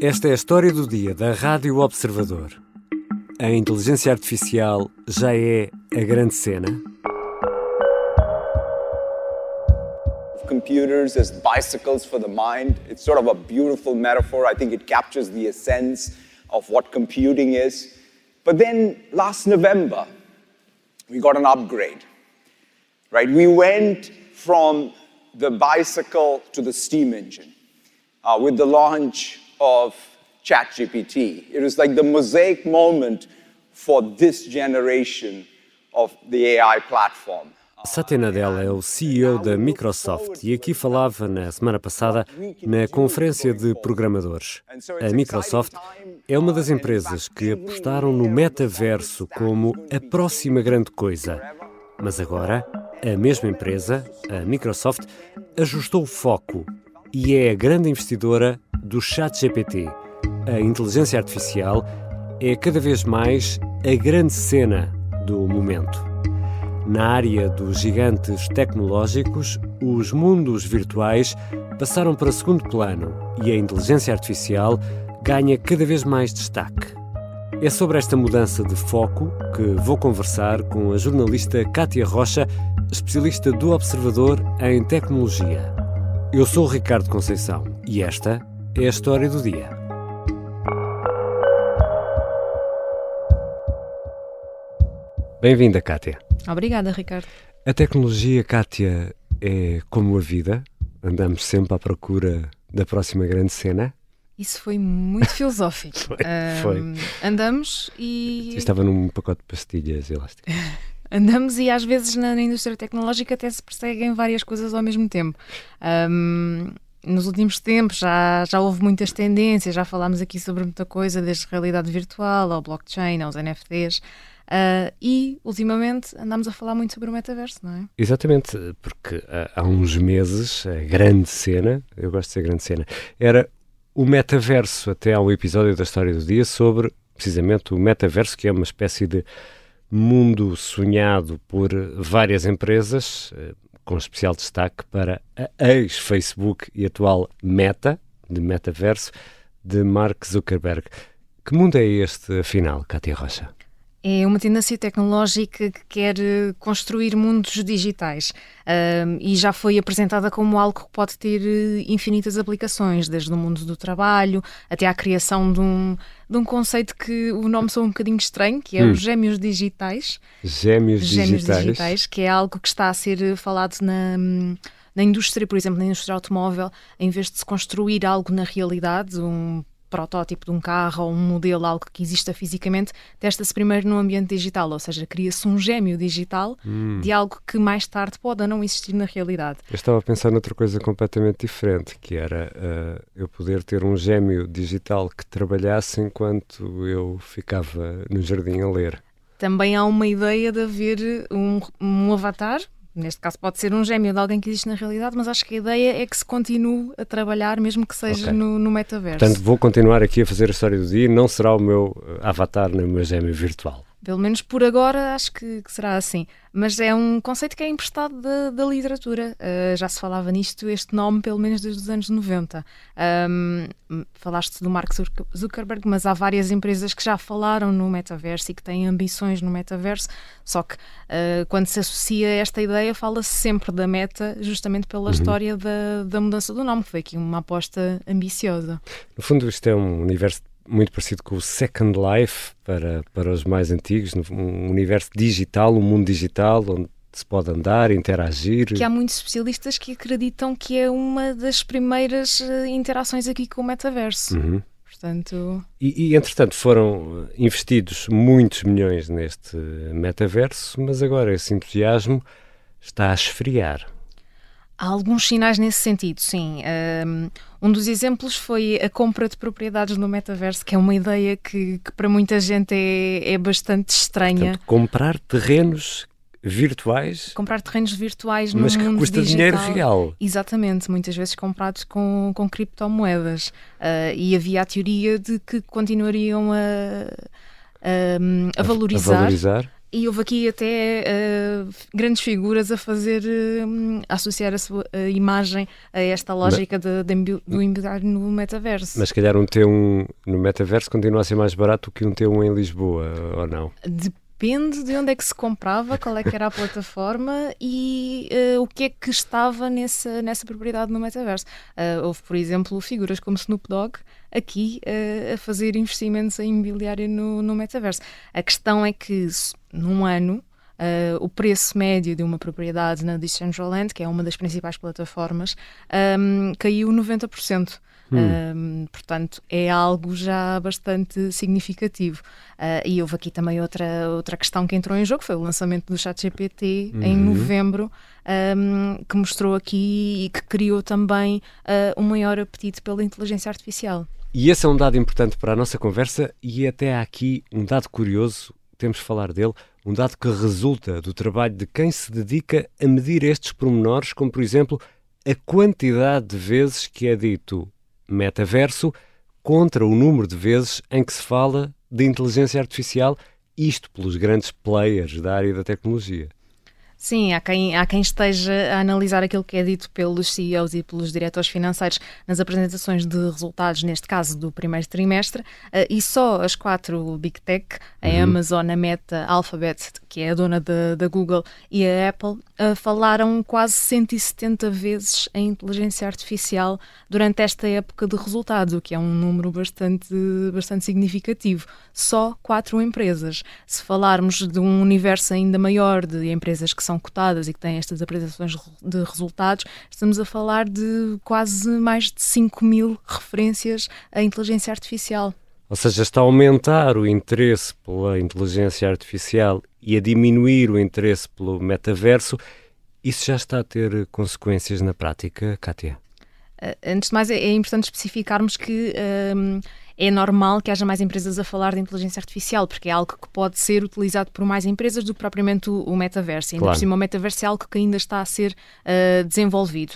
Esta é a história do dia da Rádio Observador. A inteligência artificial já é a grande cena? Computers as bicycles for the mind. It's sort of a beautiful metaphor. I think it captures the essence of what computing is. But then last November, we got an upgrade. Right? We went from the bicycle to the steam engine uh, with the launch of ChatGPT. It was like the mosaic moment for this generation of the AI platform. Satya Nadella é o CEO da Microsoft e aqui falava na semana passada na conferência de programadores. A Microsoft é uma das empresas que apostaram no metaverso como a próxima grande coisa. Mas agora, a mesma empresa, a Microsoft, ajustou o foco e é a grande investidora do ChatGPT. A inteligência artificial é cada vez mais a grande cena do momento. Na área dos gigantes tecnológicos, os mundos virtuais passaram para segundo plano e a inteligência artificial ganha cada vez mais destaque. É sobre esta mudança de foco que vou conversar com a jornalista Kátia Rocha, especialista do Observador em tecnologia. Eu sou o Ricardo Conceição e esta é a história do dia. Bem-vinda, Kátia. Obrigada, Ricardo. A tecnologia, Kátia, é como a vida? Andamos sempre à procura da próxima grande cena? Isso foi muito filosófico. foi, foi. Um, andamos e. Estava num pacote de pastilhas elásticas. andamos e às vezes na, indústria tecnológica até se perseguem várias coisas ao mesmo tempo. Um, nos últimos tempos já, já houve muitas tendências, já falámos aqui sobre muita coisa, desde realidade virtual ao blockchain, aos NFTs. Uh, e, ultimamente, andamos a falar muito sobre o metaverso, não é? Exatamente, porque há uns meses a grande cena, eu gosto de ser grande cena, era o metaverso. Até há um episódio da História do Dia sobre, precisamente, o metaverso, que é uma espécie de mundo sonhado por várias empresas, eh, com especial destaque para a ex-Facebook e atual Meta, de metaverso, de Mark Zuckerberg. Que mundo é este, afinal, Cátia Rocha? É uma tendência tecnológica que quer eh, construir mundos digitais um, e já foi apresentada como algo que pode ter eh, infinitas aplicações, desde o mundo do trabalho até à criação de um, de um conceito que o nome soa um bocadinho estranho, que é hum. os gêmeos digitais. Gêmeos, gêmeos digitais. digitais. que é algo que está a ser eh, falado na na indústria, por exemplo, na indústria automóvel, em vez de se construir algo na realidade, um protótipo de um carro ou um modelo, algo que exista fisicamente, testa-se primeiro no ambiente digital, ou seja, cria-se um gêmeo digital hum. de algo que mais tarde pode não existir na realidade. Eu estava a pensar noutra coisa completamente diferente, que era uh, eu poder ter um gêmeo digital que trabalhasse enquanto eu ficava no jardim a ler. Também há uma ideia de haver um, um avatar Neste caso pode ser um gêmeo de alguém que existe na realidade, mas acho que a ideia é que se continue a trabalhar, mesmo que seja okay. no, no metaverso. Portanto, vou continuar aqui a fazer a história do dia, não será o meu avatar nem o meu gêmeo virtual. Pelo menos por agora acho que, que, será assim. Mas é um conceito que é emprestado da, da literatura. Uh, já se falava nisto, este nome, pelo menos desde os anos 90. Um, falaste do Mark Zuckerberg, mas há várias empresas que já falaram no metaverso e que têm ambições no metaverso. Só que uh, quando se associa esta ideia, fala-se sempre da meta, justamente pela uhum. história da, da mudança do nome, que foi aqui uma aposta ambiciosa. No fundo, isto é um universo muito parecido com o Second Life para, para os mais antigos, um universo digital, um mundo digital onde se pode andar, interagir. Que há muitos especialistas que acreditam que é uma das primeiras eh, interações aqui com o metaverso. Uhum. Portanto... E, e, entretanto, foram investidos muitos milhões neste metaverso, mas agora esse entusiasmo está a esfriar. Há alguns sinais nesse sentido, sim. Um dos exemplos foi a compra de propriedades no metaverso, que é uma ideia que, que para muita gente é, é bastante estranha. Portanto, comprar terrenos virtuais. Comprar terrenos virtuais no Mas que mundo custa digital. dinheiro real. Exatamente, muitas vezes comprados com, com criptomoedas. Uh, e havia a teoria de que continuariam a, a, a, a valorizar. A valorizar e houve aqui até uh, grandes figuras a fazer, uh, a associar a sua a imagem a esta lógica mas, de, de, do imobiliário no metaverso. Mas se calhar um T1 no metaverso continua a ser mais barato que um T1 em Lisboa, ou não? Depende de onde é que se comprava, qual é que era a plataforma e uh, o que é que estava nessa, nessa propriedade no metaverso. houve, por exemplo, figuras como Snoop Dogg aqui uh, a fazer investimentos em imobiliário no, no metaverso. A questão é que num ano Uh, o preço médio de uma propriedade na Decentraland, que é uma das principais plataformas, um, caiu 90%. Hum. Um, portanto, é algo já bastante significativo. Uh, e houve aqui também outra, outra questão que entrou em jogo, foi o lançamento do ChatGPT uhum. em novembro, um, que mostrou aqui e que criou também uh, um maior apetite pela inteligência artificial. E esse é um dado importante para a nossa conversa e até há aqui um dado curioso, temos de falar dele, um dado que resulta do trabalho de quem se dedica a medir estes pormenores, como por exemplo a quantidade de vezes que é dito metaverso contra o número de vezes em que se fala de inteligência artificial, isto pelos grandes players da área da tecnologia. Sim, há quem, há quem esteja a analisar aquilo que é dito pelos CEOs e pelos diretores financeiros nas apresentações de resultados, neste caso do primeiro trimestre, uh, e só as quatro Big Tech, a uhum. Amazon, a Meta, a Alphabet, que é a dona da Google, e a Apple, uh, falaram quase 170 vezes em inteligência artificial durante esta época de resultados, o que é um número bastante, bastante significativo. Só quatro empresas. Se falarmos de um universo ainda maior de empresas que são cotadas e que têm estas apresentações de resultados, estamos a falar de quase mais de 5 mil referências à inteligência artificial. Ou seja, está a aumentar o interesse pela inteligência artificial e a diminuir o interesse pelo metaverso. Isso já está a ter consequências na prática, Kátia? Antes de mais, é importante especificarmos que. Um, é normal que haja mais empresas a falar de inteligência artificial, porque é algo que pode ser utilizado por mais empresas do que propriamente o, o metaverso. Ainda claro. por cima, o metaverso é algo que ainda está a ser uh, desenvolvido.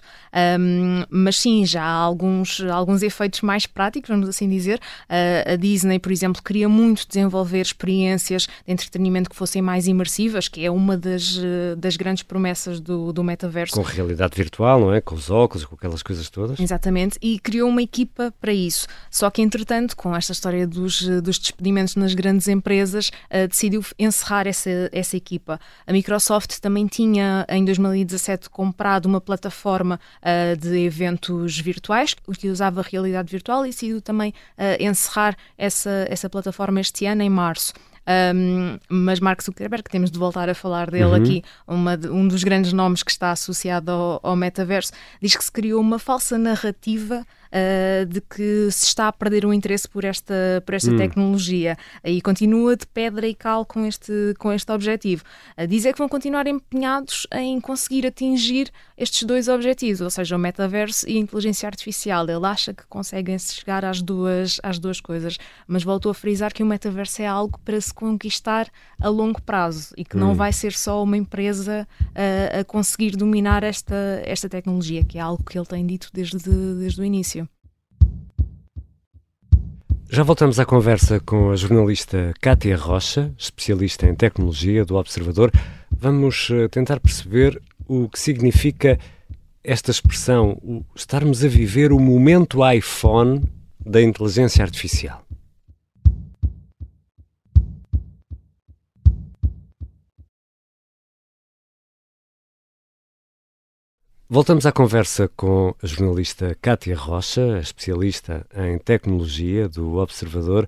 Um, mas sim, já há alguns, alguns efeitos mais práticos, vamos assim dizer. Uh, a Disney, por exemplo, queria muito desenvolver experiências de entretenimento que fossem mais imersivas, que é uma das, uh, das grandes promessas do, do metaverso. Com realidade virtual, não é? Com os óculos, com aquelas coisas todas. Exatamente, e criou uma equipa para isso. Só que, entretanto, com esta história dos, dos despedimentos nas grandes empresas, uh, decidiu encerrar essa, essa equipa. A Microsoft também tinha, em 2017, comprado uma plataforma uh, de eventos virtuais que usava realidade virtual e decidiu também encerrar essa, essa plataforma este ano, em março. Um, mas Mark Zuckerberg, temos de voltar a falar dele uhum. aqui, uma, um dos grandes nomes que está associado ao, ao metaverso, diz que se criou uma falsa narrativa uh, de que se está a perder o interesse por esta, por esta hum. tecnologia e continua de pedra e cal com este, com este objetivo. Uh, dizer que vão continuar empenhados em conseguir atingir estes dois objetivos, ou seja, o metaverso e a inteligência artificial. Ele acha que conseguem chegar às duas, às duas coisas, mas voltou a frisar que o metaverso é algo para se conquistar a longo prazo e que hum. não vai ser só uma empresa uh, a conseguir dominar esta, esta tecnologia, que é algo que ele tem dito desde, desde o início. Já voltamos à conversa com a jornalista Cátia Rocha, especialista em tecnologia do Observador. Vamos eh, tentar perceber o que significa esta expressão, estarmos a viver o momento iPhone da inteligência artificial. Voltamos à conversa com a jornalista Kátia Rocha, especialista em tecnologia do Observador.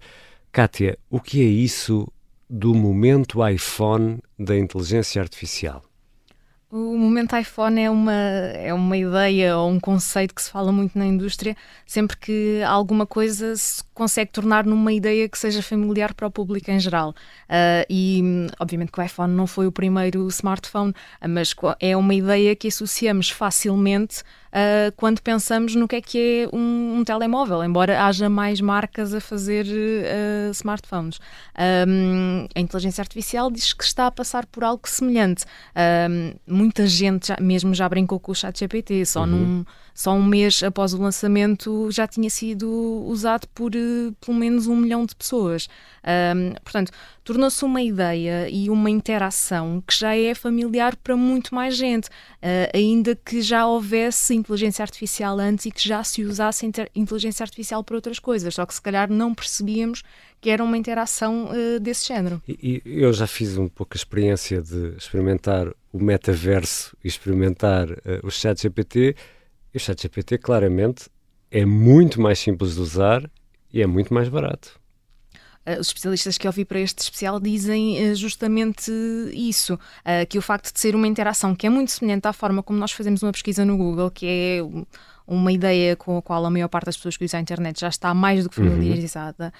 Kátia, o que é isso do momento iPhone da inteligência artificial? O momento iPhone é uma, é uma ideia ou um conceito que se fala muito na indústria sempre que alguma coisa se consegue tornar numa ideia que seja familiar para o público em geral. Uh, e, obviamente, que o iPhone não foi o primeiro smartphone, mas é uma ideia que associamos facilmente uh, quando pensamos no que é que é um, um telemóvel, embora haja mais marcas a fazer uh, smartphones. Um, a inteligência artificial diz que está a passar por algo semelhante. Um, muita gente, já, mesmo já brincou com o chat GPT, só uhum. num só um mês após o lançamento já tinha sido usado por uh, pelo menos um milhão de pessoas. Um, portanto, tornou-se uma ideia e uma interação que já é familiar para muito mais gente, uh, ainda que já houvesse inteligência artificial antes e que já se usasse inteligência artificial para outras coisas, só que se calhar não percebíamos que era uma interação uh, desse género. E, e, eu já fiz um pouco a experiência de experimentar o metaverso e experimentar uh, o chat GPT, e o chat GPT claramente é muito mais simples de usar e é muito mais barato. Uh, os especialistas que eu vi para este especial dizem uh, justamente isso, uh, que o facto de ser uma interação que é muito semelhante à forma como nós fazemos uma pesquisa no Google, que é uma ideia com a qual a maior parte das pessoas que usam a internet já está mais do que uhum. familiarizada,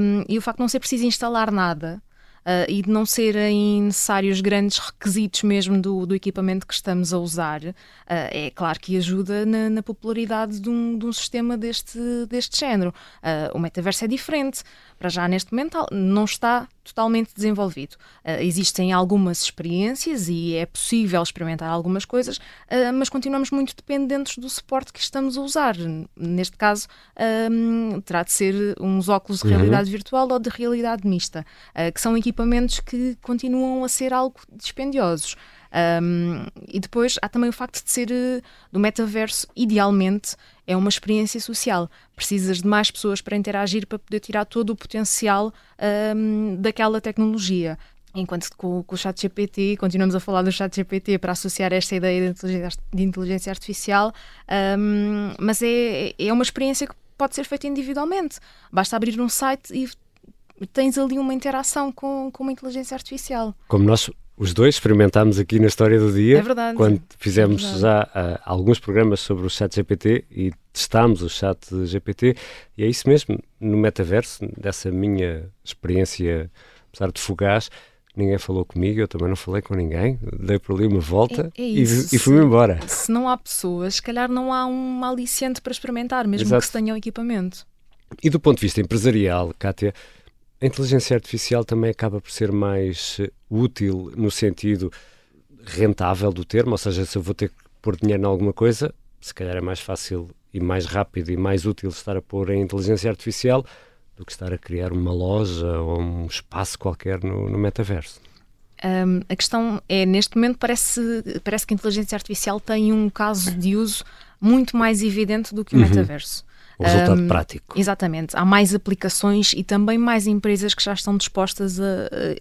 uhum. e o facto de não ser preciso instalar nada, uh, e de não serem necessários grandes requisitos mesmo do, do equipamento que estamos a usar, uh, é claro que ajuda na, na popularidade de um, de um, sistema deste, deste género. Uh, o metaverso é diferente. Para já, neste momento, não está totalmente desenvolvido. Uh, existem algumas experiências e é possível experimentar algumas coisas, uh, mas continuamos muito dependentes do suporte que estamos a usar. Neste caso, um, terá de ser uns óculos de uhum. realidade uhum. virtual ou de realidade mista, uh, que são equipamentos que continuam a ser algo dispendiosos. Um, e depois há também o facto de ser do metaverso, idealmente, é uma experiência social. Precisas de mais pessoas para interagir para poder tirar todo o potencial um, daquela tecnologia. Enquanto com, com o chat GPT, continuamos a falar do chat GPT para associar esta ideia de inteligência, de inteligência artificial, um, mas é, é uma experiência que pode ser feita individualmente. Basta abrir um site e tens ali uma interação com, com uma inteligência artificial. Como nós os dois experimentámos aqui na História do Dia, é verdade, quando fizemos é já uh, alguns programas sobre o chat GPT e testámos o chat GPT, e é isso mesmo, no metaverso, dessa minha experiência, apesar de fugaz, ninguém falou comigo, eu também não falei com ninguém, dei por ali uma volta é, é e, e fui-me embora. Se não há pessoas, se calhar não há um aliciente para experimentar, mesmo Exato. que se tenha o equipamento. E do ponto de vista empresarial, Kátia, a inteligência artificial também acaba por ser mais eh, útil no sentido rentável do termo, ou seja, se eu vou ter que pôr dinheiro em alguma coisa, se calhar é mais fácil e mais rápido e mais útil estar a pôr em inteligência artificial do que estar a criar uma loja ou um espaço qualquer no, no metaverso. Um, a questão é, neste momento, parece, parece que a inteligência artificial tem um caso de uso muito mais evidente do que o uhum. metaverso o resultado um, prático. Exatamente. Há mais aplicações e também mais empresas que já estão dispostas a,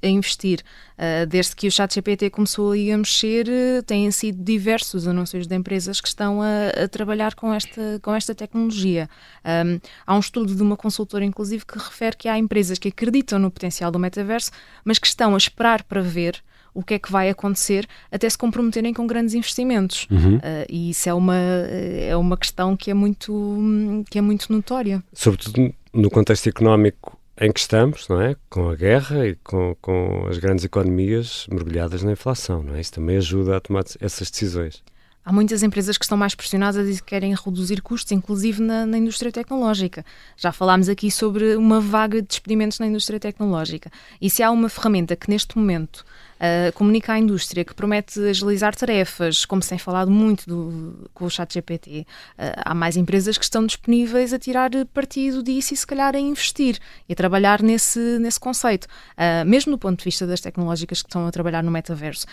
a investir. Uh, desde que o ChatGPT começou a mexer, uh, têm sido diversos anúncios de empresas que estão a, a trabalhar com esta, com esta tecnologia. Um, há um estudo de uma consultora, inclusive, que refere que há empresas que acreditam no potencial do metaverso, mas que estão a esperar para ver o que é que vai acontecer até se comprometerem com grandes investimentos. Uhum. Uh, e isso é uma, é uma questão que é muito, que é muito notória. Sobretudo no contexto económico em que estamos, não é? Com a guerra e com, com as grandes economias mergulhadas na inflação, não é? Isso também ajuda a tomar essas decisões. Há muitas empresas que estão mais pressionadas e querem reduzir custos, inclusive na, na, indústria tecnológica. Já falámos aqui sobre uma vaga de despedimentos na indústria tecnológica. E se há uma ferramenta que neste momento uh, comunica à indústria, que promete agilizar tarefas, como se tem falado muito do, com o chat GPT, uh, há mais empresas que estão disponíveis a tirar partido disso e se calhar a investir e a trabalhar nesse, nesse conceito. Uh, mesmo do ponto de vista das tecnológicas que estão a trabalhar no metaverso.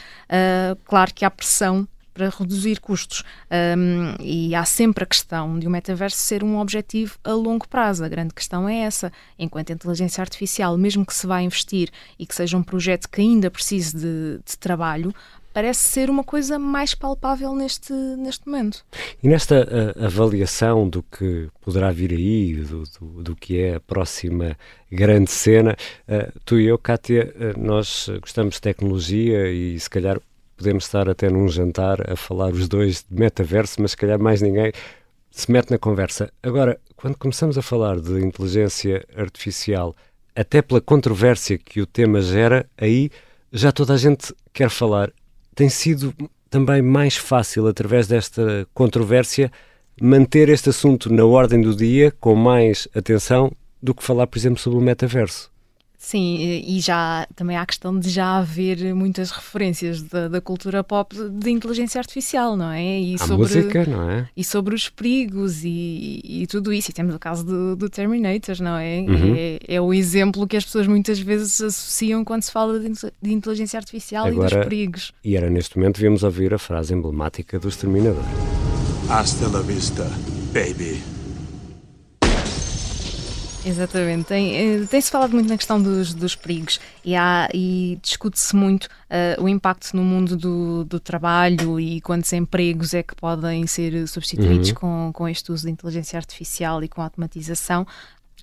claro que há pressão para reduzir custos. Um, e há sempre a questão de o metaverso ser um objetivo a longo prazo. A grande questão é essa. Enquanto a inteligência artificial, mesmo que se vá investir e que seja um projeto que ainda precise de, de trabalho, parece ser uma coisa mais palpável neste, neste momento. E nesta uh, avaliação do que poderá vir aí, do, do, do, que é a próxima grande cena, uh, tu e eu, Kátia, uh, nós gostamos de tecnologia e se calhar podemos estar até num jantar a falar os dois de metaverso, mas se calhar mais ninguém se mete na conversa. Agora, quando começamos a falar de inteligência artificial, até pela controvérsia que o tema gera, aí já toda a gente quer falar. Tem sido também mais fácil, através desta controvérsia, manter este assunto na ordem do dia com mais atenção do que falar, por exemplo, sobre o metaverso. Sim, e já também há a questão de já haver muitas referências da, da cultura pop de inteligência artificial, não é? E a sobre, música, não é? E sobre os perigos e, e tudo isso. E temos o caso do, do Terminator, não é? Uhum. é? é? o exemplo que as pessoas muitas vezes associam quando se fala de, de inteligência artificial Agora, e dos perigos. E era neste momento vimos ouvir a frase emblemática do Exterminador. Hasta la vista, baby. Exatamente. Tem-se tem falado muito na questão dos, dos perigos e, e discute-se muito uh, o impacto no mundo do, do, trabalho e quantos empregos é que podem ser substituídos uhum. com, com este uso de inteligência artificial e com a automatização.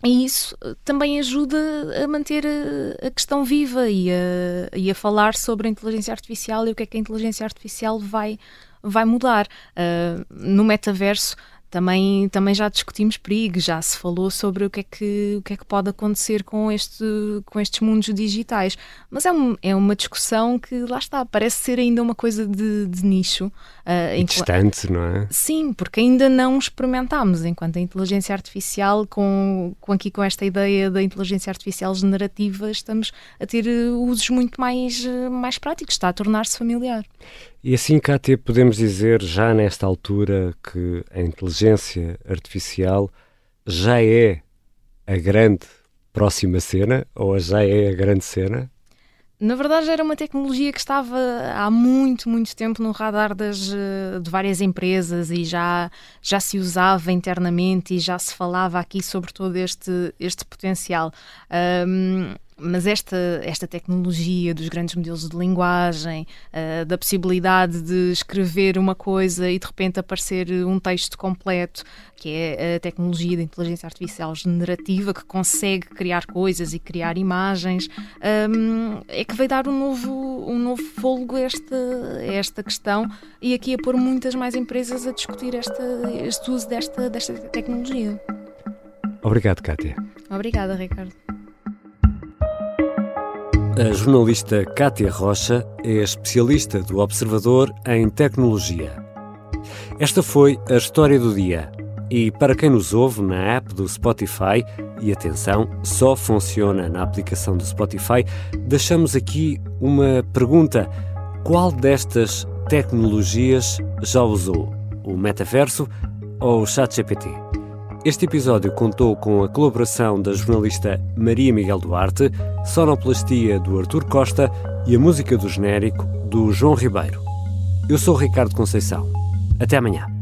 E isso eh, também ajuda a manter a, a questão viva e a, e a, falar sobre a inteligência artificial e o que é que a inteligência artificial vai, vai mudar. Uh, no metaverso, também, também já discutimos perigos, já se falou sobre o que é que, o que, é que pode acontecer com, este, com estes mundos digitais. Mas é, um, é uma discussão que, lá está, parece ser ainda uma coisa de, de nicho. Uh, Distante, não é? Sim, porque ainda não experimentámos, enquanto a inteligência artificial, com, com aqui com esta ideia da inteligência artificial generativa, estamos a ter usos muito mais, mais práticos, está a tornar-se familiar. E assim, Kátia, podemos dizer já nesta altura que a inteligência artificial já é a grande próxima cena ou já é a grande cena? Na verdade, era uma tecnologia que estava há muito, muito tempo no radar das, eh, de várias empresas e já, já se usava internamente e já se falava aqui sobre todo este, este potencial. Um, mas esta, esta tecnologia dos grandes modelos de linguagem, uh, da possibilidade de escrever uma coisa e de repente aparecer um texto completo, que é a tecnologia da inteligência artificial generativa, que consegue criar coisas e criar imagens, um, é que vai dar um novo, um novo fôlego a esta, a esta questão e aqui a pôr muitas mais empresas a discutir esta, este uso desta, desta tecnologia. Obrigado, Kátia. Obrigada, Ricardo. A jornalista Kátia Rocha é especialista do Observador em tecnologia. Esta foi a história do dia. E para quem nos ouve na app do Spotify, e atenção, só funciona na aplicação do Spotify, deixamos aqui uma pergunta: qual destas tecnologias já usou? O metaverso ou o ChatGPT? Este episódio contou com a colaboração da jornalista Maria Miguel Duarte, sonoplastia do Artur Costa e a música do genérico do João Ribeiro. Eu sou Ricardo Conceição. Até amanhã.